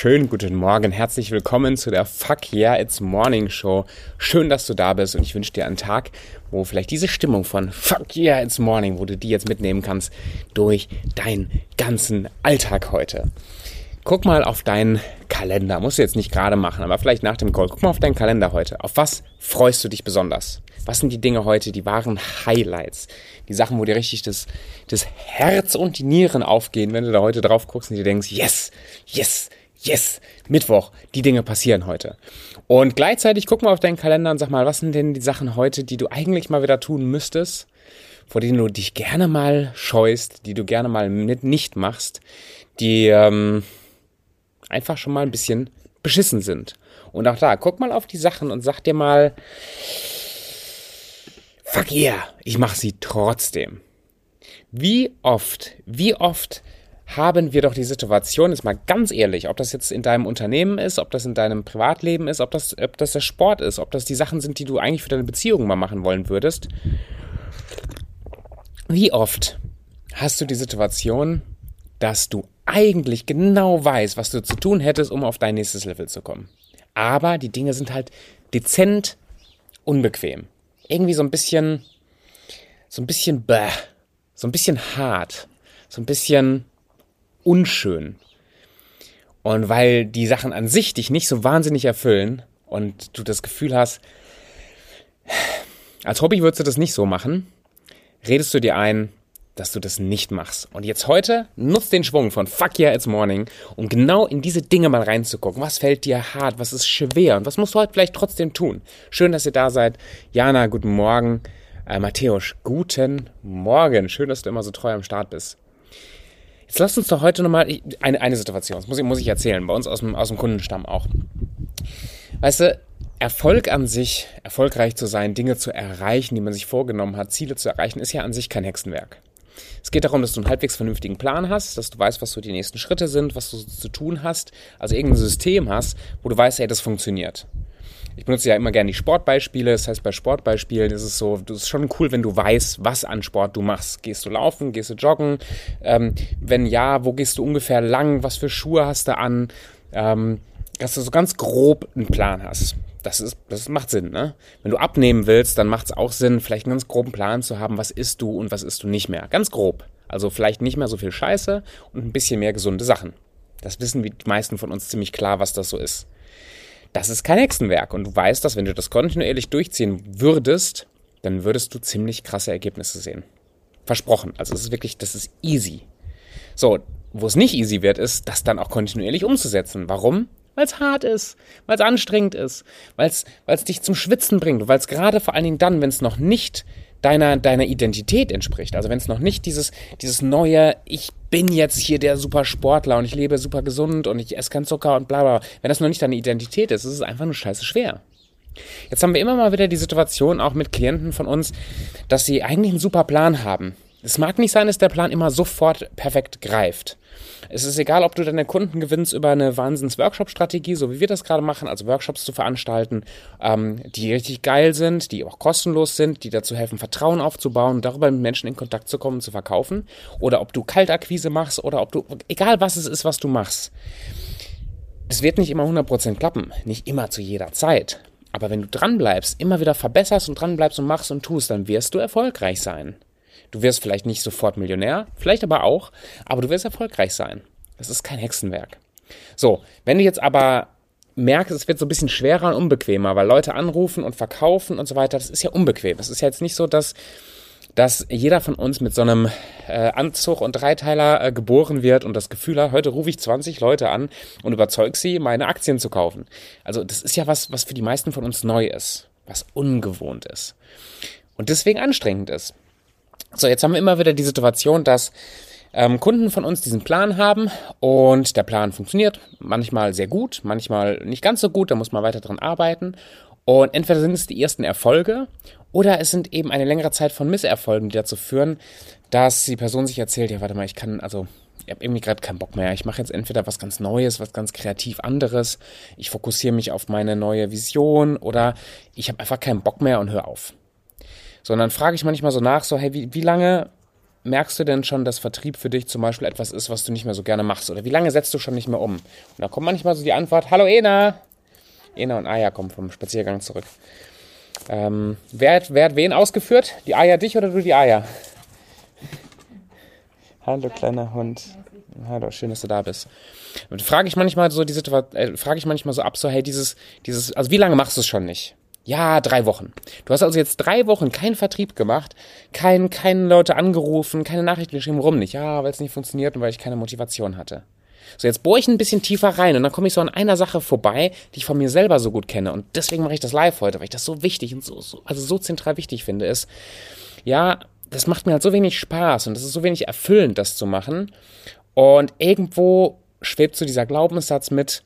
schönen guten Morgen. Herzlich willkommen zu der Fuck Yeah It's Morning Show. Schön, dass du da bist und ich wünsche dir einen Tag, wo vielleicht diese Stimmung von Fuck Yeah It's Morning, wo du die jetzt mitnehmen kannst durch deinen ganzen Alltag heute. Guck mal auf deinen Kalender. Musst du jetzt nicht gerade machen, aber vielleicht nach dem Call. Guck mal auf deinen Kalender heute. Auf was freust du dich besonders? Was sind die Dinge heute, die wahren Highlights? Die Sachen, wo dir richtig das, das Herz und die Nieren aufgehen, wenn du da heute drauf guckst und dir denkst, yes, yes, yes, Mittwoch, die Dinge passieren heute. Und gleichzeitig guck mal auf deinen Kalender und sag mal, was sind denn die Sachen heute, die du eigentlich mal wieder tun müsstest, vor denen du dich gerne mal scheust, die du gerne mal nicht machst, die ähm, einfach schon mal ein bisschen beschissen sind. Und auch da, guck mal auf die Sachen und sag dir mal, fuck yeah, ich mach sie trotzdem. Wie oft, wie oft haben wir doch die Situation, jetzt mal ganz ehrlich, ob das jetzt in deinem Unternehmen ist, ob das in deinem Privatleben ist, ob das, ob das der Sport ist, ob das die Sachen sind, die du eigentlich für deine Beziehung mal machen wollen würdest. Wie oft hast du die Situation, dass du eigentlich genau weißt, was du zu tun hättest, um auf dein nächstes Level zu kommen. Aber die Dinge sind halt dezent unbequem irgendwie so ein bisschen, so ein bisschen bäh, so ein bisschen hart, so ein bisschen unschön. Und weil die Sachen an sich dich nicht so wahnsinnig erfüllen und du das Gefühl hast, als Hobby würdest du das nicht so machen, redest du dir ein, dass du das nicht machst. Und jetzt heute nutzt den Schwung von Fuck yeah, it's morning, um genau in diese Dinge mal reinzugucken. Was fällt dir hart? Was ist schwer? Und was musst du heute vielleicht trotzdem tun? Schön, dass ihr da seid. Jana, guten Morgen. Äh, Matthäus, guten Morgen. Schön, dass du immer so treu am Start bist. Jetzt lasst uns doch heute nochmal eine, eine Situation, das muss ich, muss ich erzählen, bei uns aus dem, aus dem Kundenstamm auch. Weißt du, Erfolg an sich, erfolgreich zu sein, Dinge zu erreichen, die man sich vorgenommen hat, Ziele zu erreichen, ist ja an sich kein Hexenwerk. Es geht darum, dass du einen halbwegs vernünftigen Plan hast, dass du weißt, was so die nächsten Schritte sind, was du zu tun hast, also irgendein System hast, wo du weißt, ey, das funktioniert. Ich benutze ja immer gerne die Sportbeispiele. Das heißt, bei Sportbeispielen ist es so, das ist schon cool, wenn du weißt, was an Sport du machst. Gehst du laufen, gehst du joggen? Ähm, wenn ja, wo gehst du ungefähr lang? Was für Schuhe hast du an? Ähm, dass du so ganz grob einen Plan hast das ist, das macht Sinn, ne? Wenn du abnehmen willst, dann macht es auch Sinn, vielleicht einen ganz groben Plan zu haben, was isst du und was isst du nicht mehr. Ganz grob. Also vielleicht nicht mehr so viel Scheiße und ein bisschen mehr gesunde Sachen. Das wissen die meisten von uns ziemlich klar, was das so ist. Das ist kein Hexenwerk und du weißt, dass wenn du das kontinuierlich durchziehen würdest, dann würdest du ziemlich krasse Ergebnisse sehen. Versprochen. Also es ist wirklich, das ist easy. So, wo es nicht easy wird, ist, das dann auch kontinuierlich umzusetzen. Warum? weil es hart ist, weil es anstrengend ist, weil es dich zum Schwitzen bringt, weil es gerade vor allen Dingen dann, wenn es noch nicht deiner, deiner Identität entspricht, also wenn es noch nicht dieses, dieses neue, ich bin jetzt hier der super Sportler und ich lebe super gesund und ich esse keinen Zucker und bla bla, wenn das noch nicht deine Identität ist, ist es einfach nur scheiße schwer. Jetzt haben wir immer mal wieder die Situation, auch mit Klienten von uns, dass sie eigentlich einen super Plan haben. Es mag nicht sein, dass der Plan immer sofort perfekt greift. Es ist egal, ob du deine Kunden gewinnst über eine Wahnsinns-Workshop-Strategie, so wie wir das gerade machen, also Workshops zu veranstalten, ähm, die richtig geil sind, die auch kostenlos sind, die dazu helfen, Vertrauen aufzubauen, darüber mit Menschen in Kontakt zu kommen, zu verkaufen. Oder ob du Kaltakquise machst oder ob du, egal was es ist, was du machst. Es wird nicht immer 100% klappen, nicht immer zu jeder Zeit. Aber wenn du dranbleibst, immer wieder verbesserst und dranbleibst und machst und tust, dann wirst du erfolgreich sein. Du wirst vielleicht nicht sofort Millionär, vielleicht aber auch, aber du wirst erfolgreich sein. Das ist kein Hexenwerk. So, wenn du jetzt aber merkst, es wird so ein bisschen schwerer und unbequemer, weil Leute anrufen und verkaufen und so weiter, das ist ja unbequem. Es ist ja jetzt nicht so, dass, dass jeder von uns mit so einem äh, Anzug und Dreiteiler äh, geboren wird und das Gefühl hat, heute rufe ich 20 Leute an und überzeug sie, meine Aktien zu kaufen. Also das ist ja was, was für die meisten von uns neu ist, was ungewohnt ist und deswegen anstrengend ist. So, jetzt haben wir immer wieder die Situation, dass ähm, Kunden von uns diesen Plan haben und der Plan funktioniert manchmal sehr gut, manchmal nicht ganz so gut, da muss man weiter dran arbeiten. Und entweder sind es die ersten Erfolge oder es sind eben eine längere Zeit von Misserfolgen, die dazu führen, dass die Person sich erzählt, ja, warte mal, ich kann, also ich habe irgendwie gerade keinen Bock mehr. Ich mache jetzt entweder was ganz Neues, was ganz kreativ anderes. Ich fokussiere mich auf meine neue Vision oder ich habe einfach keinen Bock mehr und höre auf. Sondern frage ich manchmal so nach, so, hey, wie, wie lange merkst du denn schon, dass Vertrieb für dich zum Beispiel etwas ist, was du nicht mehr so gerne machst? Oder wie lange setzt du schon nicht mehr um? Und da kommt manchmal so die Antwort, hallo Ena. Ena und Aya kommen vom Spaziergang zurück. Ähm, wer, hat, wer hat wen ausgeführt? Die Aya dich oder du die Aya? Hallo kleiner Hund. Hallo, schön, dass du da bist. Und frage ich manchmal so die Situation, äh, frage ich manchmal so ab, so hey, dieses, dieses, also wie lange machst du es schon nicht? Ja, drei Wochen. Du hast also jetzt drei Wochen keinen Vertrieb gemacht, kein, keine Leute angerufen, keine Nachrichten geschrieben, warum nicht? Ja, weil es nicht funktioniert und weil ich keine Motivation hatte. So, jetzt bohre ich ein bisschen tiefer rein und dann komme ich so an einer Sache vorbei, die ich von mir selber so gut kenne. Und deswegen mache ich das live heute, weil ich das so wichtig und so, so also so zentral wichtig finde, ist, ja, das macht mir halt so wenig Spaß und das ist so wenig erfüllend, das zu machen. Und irgendwo schwebt so dieser Glaubenssatz mit,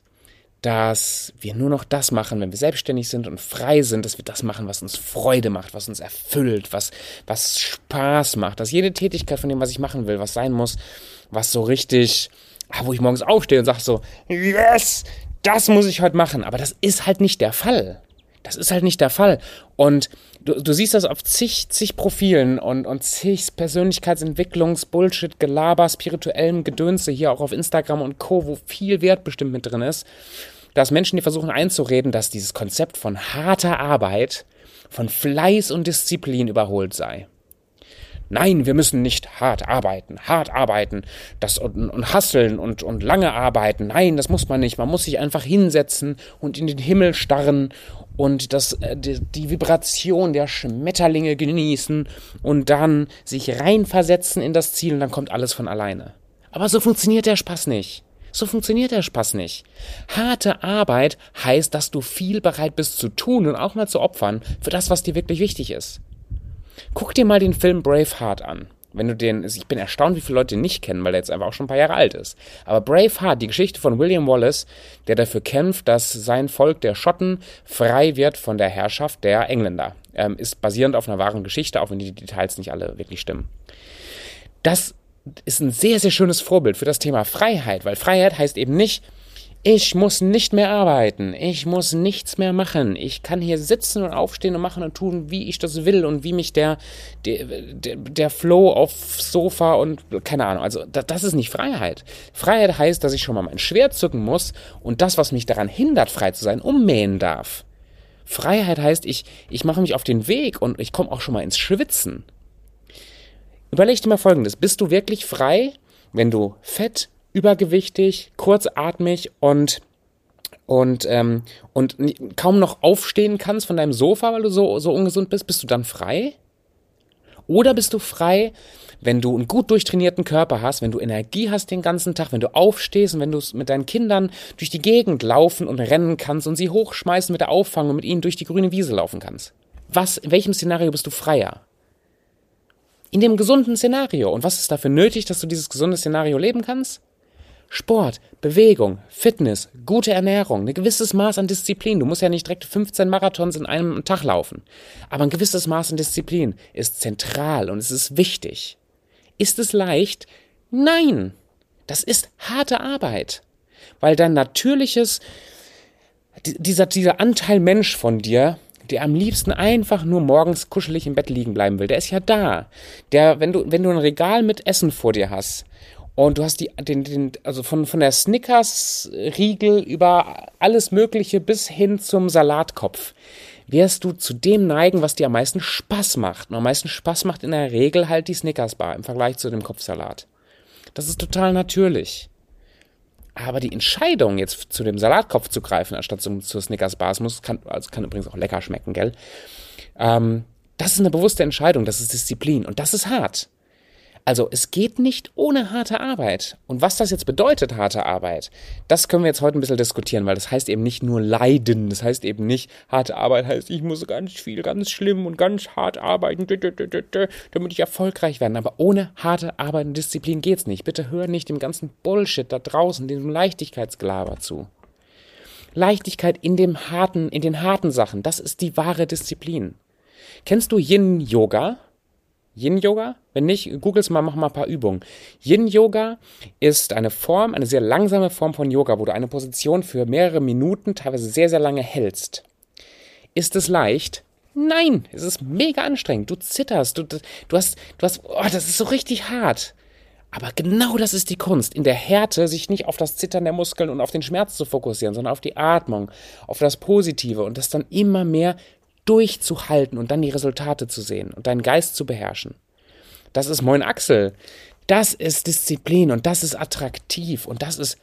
dass wir nur noch das machen, wenn wir selbstständig sind und frei sind, dass wir das machen, was uns Freude macht, was uns erfüllt, was, was Spaß macht, dass jede Tätigkeit von dem, was ich machen will, was sein muss, was so richtig, ah, wo ich morgens aufstehe und sage so, yes, das muss ich heute machen. Aber das ist halt nicht der Fall. Das ist halt nicht der Fall. Und du, du siehst das auf zig, zig Profilen und, und zig Persönlichkeitsentwicklungs-, Bullshit, Gelaber, spirituellem Gedönse hier auch auf Instagram und Co., wo viel Wert bestimmt mit drin ist dass Menschen, die versuchen einzureden, dass dieses Konzept von harter Arbeit, von Fleiß und Disziplin überholt sei. Nein, wir müssen nicht hart arbeiten, hart arbeiten, das und, und hasseln und, und lange arbeiten. Nein, das muss man nicht. Man muss sich einfach hinsetzen und in den Himmel starren und das, äh, die, die Vibration der Schmetterlinge genießen und dann sich reinversetzen in das Ziel und dann kommt alles von alleine. Aber so funktioniert der Spaß nicht. So funktioniert der Spaß nicht. Harte Arbeit heißt, dass du viel bereit bist zu tun und auch mal zu opfern für das, was dir wirklich wichtig ist. Guck dir mal den Film Braveheart an. Wenn du den, ich bin erstaunt, wie viele Leute den nicht kennen, weil er jetzt einfach auch schon ein paar Jahre alt ist. Aber Braveheart, die Geschichte von William Wallace, der dafür kämpft, dass sein Volk der Schotten frei wird von der Herrschaft der Engländer, ähm, ist basierend auf einer wahren Geschichte, auch wenn die Details nicht alle wirklich stimmen. Das ist ein sehr, sehr schönes Vorbild für das Thema Freiheit, weil Freiheit heißt eben nicht, ich muss nicht mehr arbeiten, ich muss nichts mehr machen, ich kann hier sitzen und aufstehen und machen und tun, wie ich das will und wie mich der, der, der, der Flow aufs Sofa und keine Ahnung, also das, ist nicht Freiheit. Freiheit heißt, dass ich schon mal mein Schwert zücken muss und das, was mich daran hindert, frei zu sein, ummähen darf. Freiheit heißt, ich, ich mache mich auf den Weg und ich komme auch schon mal ins Schwitzen. Überleg dir mal folgendes: Bist du wirklich frei, wenn du fett, übergewichtig, kurzatmig und und, ähm, und kaum noch aufstehen kannst von deinem Sofa, weil du so, so ungesund bist, bist du dann frei? Oder bist du frei, wenn du einen gut durchtrainierten Körper hast, wenn du Energie hast den ganzen Tag, wenn du aufstehst und wenn du mit deinen Kindern durch die Gegend laufen und rennen kannst und sie hochschmeißen mit der Auffangung und mit ihnen durch die grüne Wiese laufen kannst? Was, in welchem Szenario bist du freier? In dem gesunden Szenario. Und was ist dafür nötig, dass du dieses gesunde Szenario leben kannst? Sport, Bewegung, Fitness, gute Ernährung, ein gewisses Maß an Disziplin. Du musst ja nicht direkt 15 Marathons in einem Tag laufen. Aber ein gewisses Maß an Disziplin ist zentral und es ist wichtig. Ist es leicht? Nein. Das ist harte Arbeit. Weil dein natürliches, dieser, dieser Anteil Mensch von dir, der am liebsten einfach nur morgens kuschelig im Bett liegen bleiben will, der ist ja da. Der, wenn du, wenn du ein Regal mit Essen vor dir hast und du hast die, den, den, also von, von der Snickers-Riegel über alles Mögliche bis hin zum Salatkopf, wirst du zu dem neigen, was dir am meisten Spaß macht. Und am meisten Spaß macht in der Regel halt die Snickers-Bar im Vergleich zu dem Kopfsalat. Das ist total natürlich. Aber die Entscheidung, jetzt zu dem Salatkopf zu greifen, anstatt zum, zur Snickers Bars, muss, kann, also kann übrigens auch lecker schmecken, gell? Ähm, das ist eine bewusste Entscheidung, das ist Disziplin und das ist hart. Also es geht nicht ohne harte Arbeit. Und was das jetzt bedeutet, harte Arbeit, das können wir jetzt heute ein bisschen diskutieren, weil das heißt eben nicht nur leiden. Das heißt eben nicht, harte Arbeit heißt, ich muss ganz viel, ganz schlimm und ganz hart arbeiten, damit ich erfolgreich werde. Aber ohne harte Arbeit und Disziplin geht's nicht. Bitte hör nicht dem ganzen Bullshit da draußen, dem Leichtigkeitsgelaber zu. Leichtigkeit in dem harten, in den harten Sachen, das ist die wahre Disziplin. Kennst du Yin Yoga? Yin-Yoga? Wenn nicht, googles mal, mach mal ein paar Übungen. Yin-Yoga ist eine Form, eine sehr langsame Form von Yoga, wo du eine Position für mehrere Minuten, teilweise sehr, sehr lange hältst. Ist es leicht? Nein, es ist mega anstrengend. Du zitterst, du, du hast, du hast, oh, das ist so richtig hart. Aber genau das ist die Kunst, in der Härte sich nicht auf das Zittern der Muskeln und auf den Schmerz zu fokussieren, sondern auf die Atmung, auf das Positive und das dann immer mehr durchzuhalten und dann die Resultate zu sehen und deinen Geist zu beherrschen. Das ist Moin Axel. Das ist Disziplin und das ist attraktiv und das ist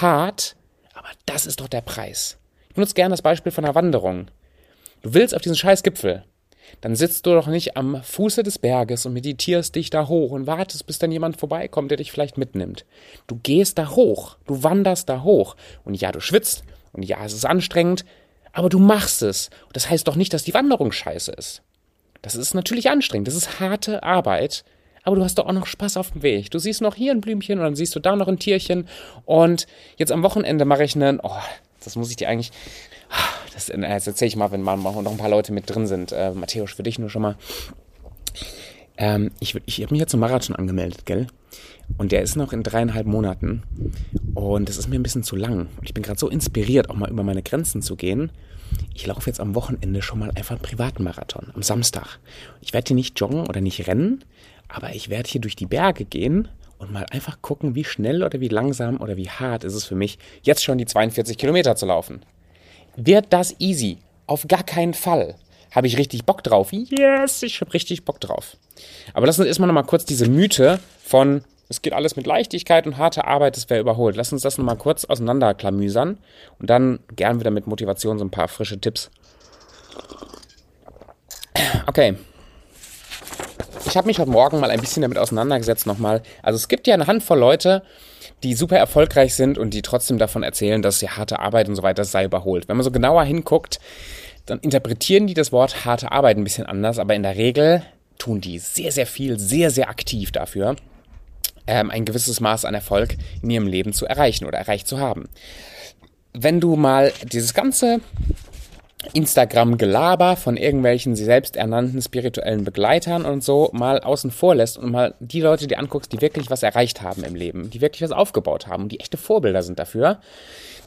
hart, aber das ist doch der Preis. Ich benutze gerne das Beispiel von einer Wanderung. Du willst auf diesen scheiß Gipfel dann sitzt du doch nicht am Fuße des Berges und meditierst dich da hoch und wartest, bis dann jemand vorbeikommt, der dich vielleicht mitnimmt. Du gehst da hoch, du wanderst da hoch. Und ja, du schwitzt und ja, es ist anstrengend, aber du machst es. Das heißt doch nicht, dass die Wanderung scheiße ist. Das ist natürlich anstrengend, das ist harte Arbeit, aber du hast doch auch noch Spaß auf dem Weg. Du siehst noch hier ein Blümchen und dann siehst du da noch ein Tierchen. Und jetzt am Wochenende mache ich einen, oh, das muss ich dir eigentlich, das, äh, das erzähle ich mal, wenn mal noch ein paar Leute mit drin sind. Äh, Matthäus, für dich nur schon mal. Ähm, ich ich habe mich jetzt zum Marathon angemeldet, gell? Und der ist noch in dreieinhalb Monaten. Und das ist mir ein bisschen zu lang. Und ich bin gerade so inspiriert, auch mal über meine Grenzen zu gehen. Ich laufe jetzt am Wochenende schon mal einfach einen privaten Marathon, am Samstag. Ich werde hier nicht joggen oder nicht rennen, aber ich werde hier durch die Berge gehen und mal einfach gucken, wie schnell oder wie langsam oder wie hart ist es für mich, jetzt schon die 42 Kilometer zu laufen. Wird das easy? Auf gar keinen Fall. Habe ich richtig Bock drauf? Yes, ich habe richtig Bock drauf. Aber lass uns erstmal nochmal kurz diese Mythe von, es geht alles mit Leichtigkeit und harter Arbeit, das wäre überholt. Lass uns das nochmal kurz auseinanderklamüsern und dann gern wieder mit Motivation so ein paar frische Tipps. Okay. Ich habe mich heute Morgen mal ein bisschen damit auseinandergesetzt nochmal. Also es gibt ja eine Handvoll Leute, die super erfolgreich sind und die trotzdem davon erzählen, dass ja harte Arbeit und so weiter sei überholt. Wenn man so genauer hinguckt, dann interpretieren die das Wort harte Arbeit ein bisschen anders, aber in der Regel tun die sehr, sehr viel, sehr, sehr aktiv dafür, ähm, ein gewisses Maß an Erfolg in ihrem Leben zu erreichen oder erreicht zu haben. Wenn du mal dieses ganze Instagram-Gelaber von irgendwelchen sie selbst ernannten spirituellen Begleitern und so mal außen vor lässt und mal die Leute dir anguckst, die wirklich was erreicht haben im Leben, die wirklich was aufgebaut haben, die echte Vorbilder sind dafür,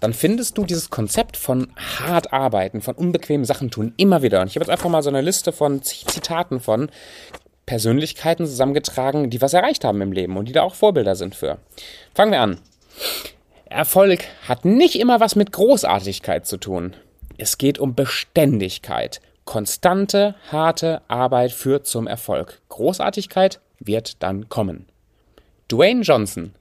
dann findest du dieses Konzept von hart arbeiten, von unbequemen Sachen tun immer wieder. Und ich habe jetzt einfach mal so eine Liste von Zitaten von Persönlichkeiten zusammengetragen, die was erreicht haben im Leben und die da auch Vorbilder sind für. Fangen wir an. Erfolg hat nicht immer was mit Großartigkeit zu tun. Es geht um Beständigkeit. Konstante, harte Arbeit führt zum Erfolg. Großartigkeit wird dann kommen. Dwayne Johnson,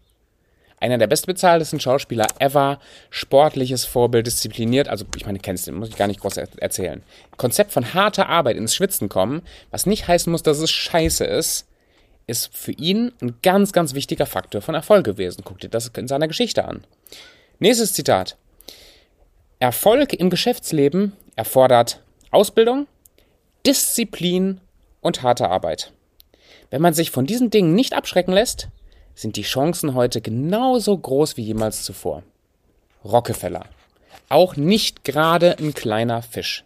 einer der bestbezahltesten Schauspieler ever, sportliches Vorbild, diszipliniert, also ich meine, kennst du, muss ich gar nicht groß erzählen. Konzept von harter Arbeit ins Schwitzen kommen, was nicht heißen muss, dass es scheiße ist, ist für ihn ein ganz, ganz wichtiger Faktor von Erfolg gewesen. Guck dir das in seiner Geschichte an. Nächstes Zitat. Erfolg im Geschäftsleben erfordert Ausbildung, Disziplin und harte Arbeit. Wenn man sich von diesen Dingen nicht abschrecken lässt, sind die Chancen heute genauso groß wie jemals zuvor. Rockefeller. Auch nicht gerade ein kleiner Fisch.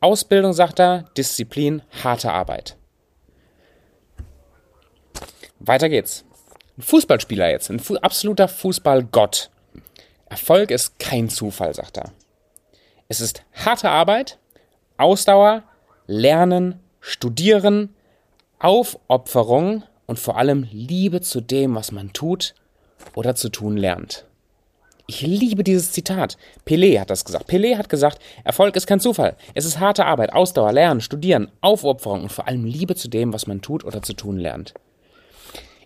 Ausbildung, sagt er, Disziplin, harte Arbeit. Weiter geht's. Ein Fußballspieler jetzt, ein absoluter Fußballgott. Erfolg ist kein Zufall, sagt er. Es ist harte Arbeit, Ausdauer, Lernen, Studieren, Aufopferung und vor allem Liebe zu dem, was man tut oder zu tun lernt. Ich liebe dieses Zitat. Pelé hat das gesagt. Pelé hat gesagt, Erfolg ist kein Zufall. Es ist harte Arbeit, Ausdauer, Lernen, Studieren, Aufopferung und vor allem Liebe zu dem, was man tut oder zu tun lernt.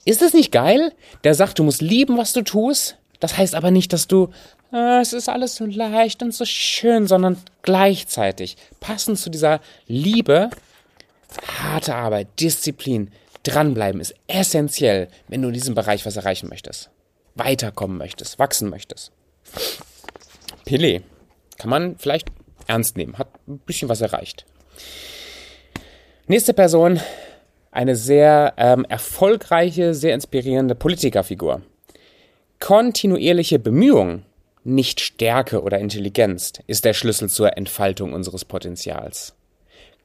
Ist es nicht geil? Der sagt, du musst lieben, was du tust, das heißt aber nicht, dass du, äh, es ist alles so leicht und so schön, sondern gleichzeitig passend zu dieser Liebe, harte Arbeit, Disziplin, dranbleiben ist essentiell, wenn du in diesem Bereich was erreichen möchtest. Weiterkommen möchtest, wachsen möchtest. Pelé kann man vielleicht ernst nehmen, hat ein bisschen was erreicht. Nächste Person, eine sehr ähm, erfolgreiche, sehr inspirierende Politikerfigur. Kontinuierliche Bemühung, nicht Stärke oder Intelligenz, ist der Schlüssel zur Entfaltung unseres Potenzials.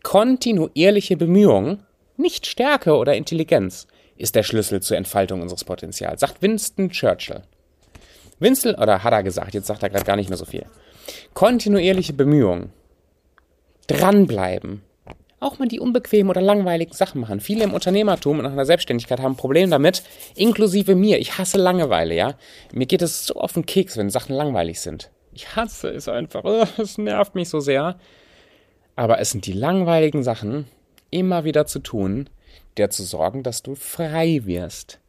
Kontinuierliche Bemühung, nicht Stärke oder Intelligenz, ist der Schlüssel zur Entfaltung unseres Potenzials, sagt Winston Churchill. Winston, oder hat er gesagt, jetzt sagt er gerade gar nicht mehr so viel. Kontinuierliche Bemühung dranbleiben. Auch mal die unbequemen oder langweiligen Sachen machen. Viele im Unternehmertum und auch in der Selbstständigkeit haben ein Problem damit, inklusive mir. Ich hasse Langeweile, ja. Mir geht es so auf den Keks, wenn Sachen langweilig sind. Ich hasse es einfach. Es nervt mich so sehr. Aber es sind die langweiligen Sachen immer wieder zu tun, die dazu sorgen, dass du frei wirst.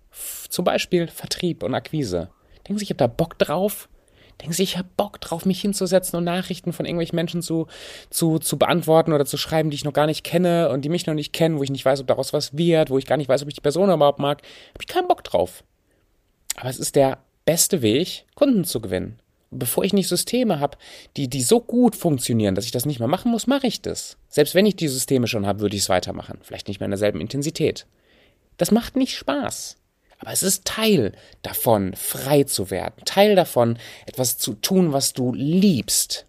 Zum Beispiel Vertrieb und Akquise. Denken Sie, ich habe da Bock drauf? Denken Sie, ich habe Bock drauf, mich hinzusetzen und Nachrichten von irgendwelchen Menschen zu, zu, zu beantworten oder zu schreiben, die ich noch gar nicht kenne und die mich noch nicht kennen, wo ich nicht weiß, ob daraus was wird, wo ich gar nicht weiß, ob ich die Person überhaupt mag. Habe ich keinen Bock drauf. Aber es ist der beste Weg, Kunden zu gewinnen. Bevor ich nicht Systeme habe, die, die so gut funktionieren, dass ich das nicht mehr machen muss, mache ich das. Selbst wenn ich die Systeme schon habe, würde ich es weitermachen. Vielleicht nicht mehr in derselben Intensität. Das macht nicht Spaß. Aber es ist Teil davon, frei zu werden. Teil davon, etwas zu tun, was du liebst.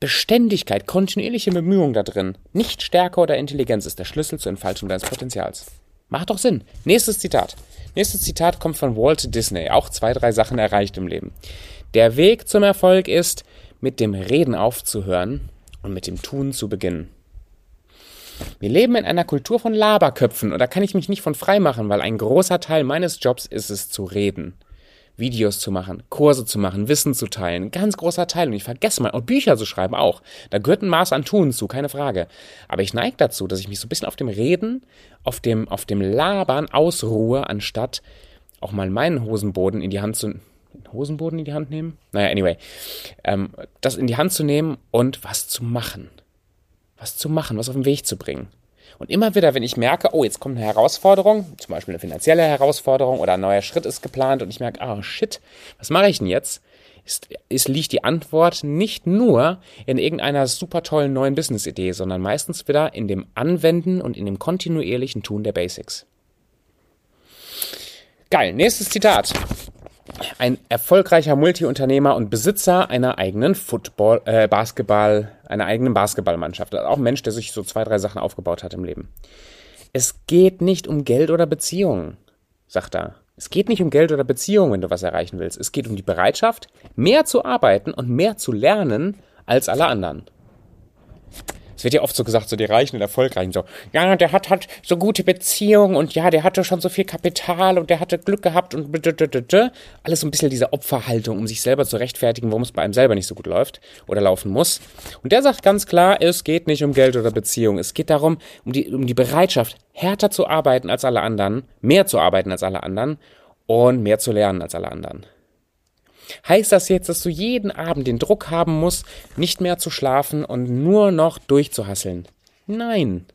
Beständigkeit, kontinuierliche Bemühung da drin, nicht Stärke oder Intelligenz ist der Schlüssel zur Entfaltung deines Potenzials. Macht doch Sinn. Nächstes Zitat. Nächstes Zitat kommt von Walt Disney. Auch zwei, drei Sachen erreicht im Leben. Der Weg zum Erfolg ist, mit dem Reden aufzuhören und mit dem Tun zu beginnen. Wir leben in einer Kultur von Laberköpfen und da kann ich mich nicht von frei machen, weil ein großer Teil meines Jobs ist es zu reden. Videos zu machen, Kurse zu machen, Wissen zu teilen, ganz großer Teil. Und ich vergesse mal, und Bücher zu schreiben auch. Da gehört ein Maß an Tun zu, keine Frage. Aber ich neige dazu, dass ich mich so ein bisschen auf dem Reden, auf dem, auf dem Labern ausruhe, anstatt auch mal meinen Hosenboden in die Hand zu, Hosenboden in die Hand nehmen? Naja, anyway. Ähm, das in die Hand zu nehmen und was zu machen was zu machen, was auf den Weg zu bringen. Und immer wieder, wenn ich merke, oh, jetzt kommt eine Herausforderung, zum Beispiel eine finanzielle Herausforderung oder ein neuer Schritt ist geplant und ich merke, oh shit, was mache ich denn jetzt? Ist, ist, liegt die Antwort nicht nur in irgendeiner super tollen neuen Business-Idee, sondern meistens wieder in dem Anwenden und in dem kontinuierlichen Tun der Basics. Geil, nächstes Zitat ein erfolgreicher Multiunternehmer und Besitzer einer eigenen Football, äh, Basketball, einer eigenen Basketballmannschaft. Also auch ein Mensch, der sich so zwei, drei Sachen aufgebaut hat im Leben. Es geht nicht um Geld oder Beziehungen, sagt er. Es geht nicht um Geld oder Beziehungen, wenn du was erreichen willst. Es geht um die Bereitschaft, mehr zu arbeiten und mehr zu lernen als alle anderen. Es wird ja oft so gesagt, so die Reichen und Erfolgreichen, so, ja, der hat halt so gute Beziehungen und ja, der hatte schon so viel Kapital und der hatte Glück gehabt und alles so ein bisschen diese Opferhaltung, um sich selber zu rechtfertigen, warum es bei einem selber nicht so gut läuft oder laufen muss. Und der sagt ganz klar, es geht nicht um Geld oder Beziehung. Es geht darum, um die, um die Bereitschaft, härter zu arbeiten als alle anderen, mehr zu arbeiten als alle anderen und mehr zu lernen als alle anderen. Heißt das jetzt, dass du jeden Abend den Druck haben musst, nicht mehr zu schlafen und nur noch durchzuhasseln? Nein.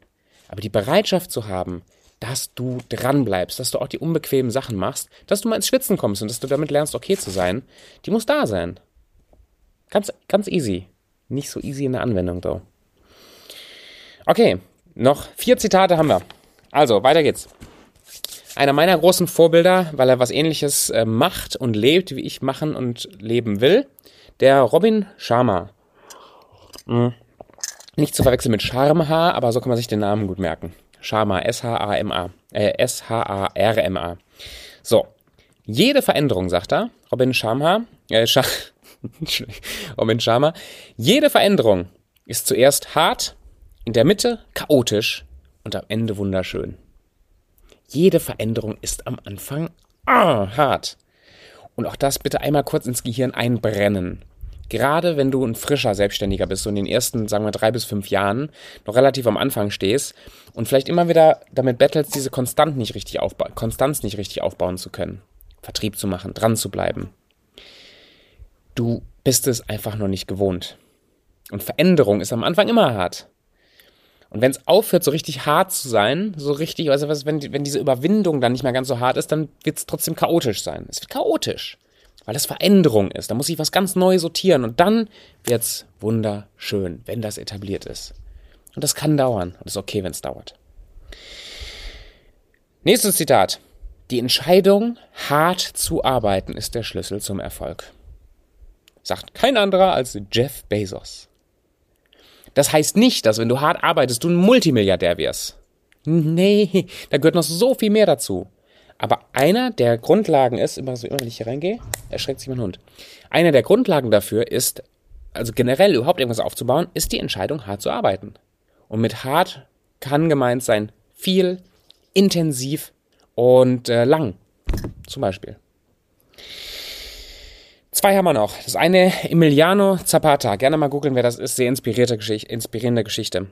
Aber die Bereitschaft zu haben, dass du dranbleibst, dass du auch die unbequemen Sachen machst, dass du mal ins Schwitzen kommst und dass du damit lernst, okay zu sein, die muss da sein. Ganz, ganz easy. Nicht so easy in der Anwendung, though. Okay, noch vier Zitate haben wir. Also, weiter geht's. Einer meiner großen Vorbilder, weil er was ähnliches äh, macht und lebt, wie ich machen und leben will, der Robin Sharma. Hm. Nicht zu verwechseln mit Sharma, aber so kann man sich den Namen gut merken. Sharma, S-H-A-M-A. Äh, S-H-A-R-M-A. So. Jede Veränderung, sagt er, Robin Sharma, äh, Sh Robin Sharma, jede Veränderung ist zuerst hart, in der Mitte chaotisch und am Ende wunderschön. Jede Veränderung ist am Anfang ah, hart. Und auch das bitte einmal kurz ins Gehirn einbrennen. Gerade wenn du ein frischer Selbstständiger bist, so in den ersten, sagen wir, drei bis fünf Jahren, noch relativ am Anfang stehst und vielleicht immer wieder damit bettelst, diese Konstant nicht richtig Konstanz nicht richtig aufbauen zu können. Vertrieb zu machen, dran zu bleiben. Du bist es einfach noch nicht gewohnt. Und Veränderung ist am Anfang immer hart. Und wenn es aufhört, so richtig hart zu sein, so richtig, also was, wenn, wenn diese Überwindung dann nicht mehr ganz so hart ist, dann wird es trotzdem chaotisch sein. Es wird chaotisch, weil es Veränderung ist. Da muss ich was ganz neu sortieren und dann wird's wunderschön, wenn das etabliert ist. Und das kann dauern und ist okay, wenn es dauert. Nächstes Zitat. Die Entscheidung, hart zu arbeiten, ist der Schlüssel zum Erfolg. Sagt kein anderer als Jeff Bezos. Das heißt nicht, dass wenn du hart arbeitest, du ein Multimilliardär wirst. Nee, da gehört noch so viel mehr dazu. Aber einer der Grundlagen ist, immer so, immer wenn ich hier reingehe, erschreckt sich mein Hund. Einer der Grundlagen dafür ist also generell überhaupt irgendwas aufzubauen, ist die Entscheidung, hart zu arbeiten. Und mit hart kann gemeint sein viel, intensiv und äh, lang. Zum Beispiel. Zwei haben wir noch. Das eine Emiliano Zapata. Gerne mal googeln, wer das ist. Sehr inspirierte Geschichte, inspirierende Geschichte.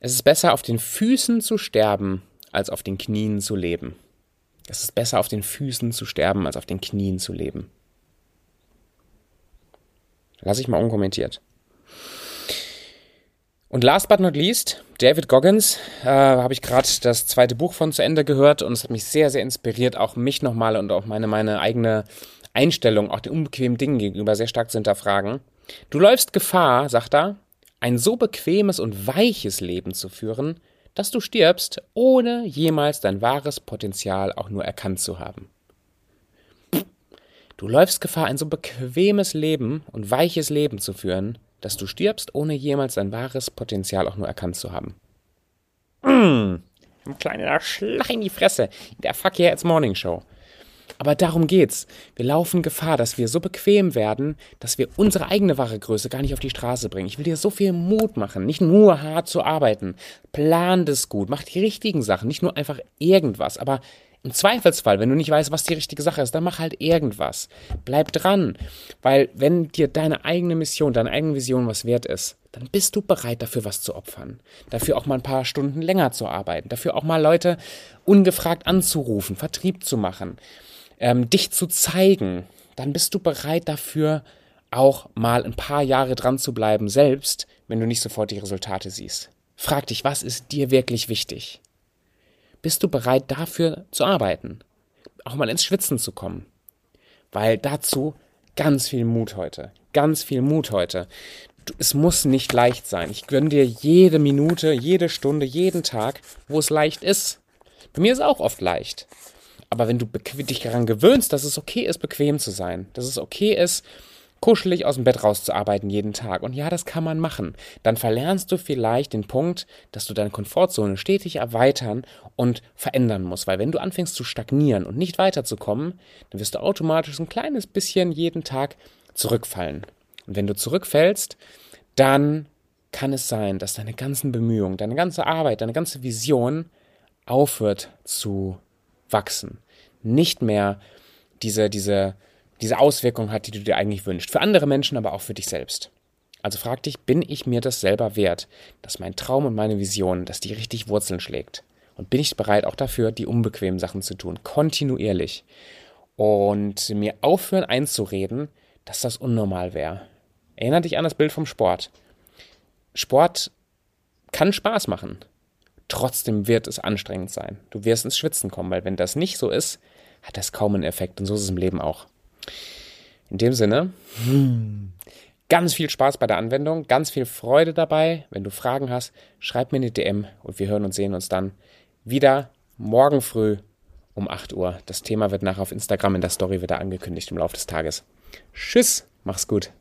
Es ist besser, auf den Füßen zu sterben, als auf den Knien zu leben. Es ist besser, auf den Füßen zu sterben, als auf den Knien zu leben. Lass ich mal unkommentiert. Und last but not least, David Goggins, äh, habe ich gerade das zweite Buch von zu Ende gehört und es hat mich sehr, sehr inspiriert, auch mich nochmal und auch meine, meine eigene Einstellung, auch den unbequemen Dingen gegenüber sehr stark zu hinterfragen. Du läufst Gefahr, sagt er, ein so bequemes und weiches Leben zu führen, dass du stirbst, ohne jemals dein wahres Potenzial auch nur erkannt zu haben. Du läufst Gefahr, ein so bequemes Leben und weiches Leben zu führen, dass du stirbst, ohne jemals dein wahres Potenzial auch nur erkannt zu haben. Mmh, ein kleiner Schlag in die Fresse der Fuck Yeah It's Morning Show. Aber darum geht's. Wir laufen Gefahr, dass wir so bequem werden, dass wir unsere eigene wahre Größe gar nicht auf die Straße bringen. Ich will dir so viel Mut machen, nicht nur hart zu arbeiten. Plan das gut, mach die richtigen Sachen, nicht nur einfach irgendwas, aber im Zweifelsfall, wenn du nicht weißt, was die richtige Sache ist, dann mach halt irgendwas. Bleib dran. Weil wenn dir deine eigene Mission, deine eigene Vision was wert ist, dann bist du bereit, dafür was zu opfern. Dafür auch mal ein paar Stunden länger zu arbeiten. Dafür auch mal Leute ungefragt anzurufen, Vertrieb zu machen, ähm, dich zu zeigen. Dann bist du bereit dafür, auch mal ein paar Jahre dran zu bleiben, selbst wenn du nicht sofort die Resultate siehst. Frag dich, was ist dir wirklich wichtig? bist du bereit dafür zu arbeiten? Auch mal ins Schwitzen zu kommen. Weil dazu ganz viel Mut heute. Ganz viel Mut heute. Es muss nicht leicht sein. Ich gönne dir jede Minute, jede Stunde, jeden Tag, wo es leicht ist. Bei mir ist es auch oft leicht. Aber wenn du dich daran gewöhnst, dass es okay ist, bequem zu sein, dass es okay ist, kuschelig aus dem Bett rauszuarbeiten jeden Tag. Und ja, das kann man machen. Dann verlernst du vielleicht den Punkt, dass du deine Komfortzone stetig erweitern und verändern musst. Weil wenn du anfängst zu stagnieren und nicht weiterzukommen, dann wirst du automatisch ein kleines bisschen jeden Tag zurückfallen. Und wenn du zurückfällst, dann kann es sein, dass deine ganzen Bemühungen, deine ganze Arbeit, deine ganze Vision aufhört zu wachsen. Nicht mehr diese, diese, diese Auswirkung hat, die du dir eigentlich wünschst. Für andere Menschen, aber auch für dich selbst. Also frag dich, bin ich mir das selber wert, dass mein Traum und meine Vision, dass die richtig Wurzeln schlägt? Und bin ich bereit, auch dafür die unbequemen Sachen zu tun, kontinuierlich? Und mir aufhören einzureden, dass das unnormal wäre. Erinner dich an das Bild vom Sport. Sport kann Spaß machen. Trotzdem wird es anstrengend sein. Du wirst ins Schwitzen kommen, weil wenn das nicht so ist, hat das kaum einen Effekt. Und so ist es im Leben auch. In dem Sinne, ganz viel Spaß bei der Anwendung, ganz viel Freude dabei. Wenn du Fragen hast, schreib mir eine DM und wir hören und sehen uns dann wieder morgen früh um 8 Uhr. Das Thema wird nachher auf Instagram in der Story wieder angekündigt im Laufe des Tages. Tschüss, mach's gut.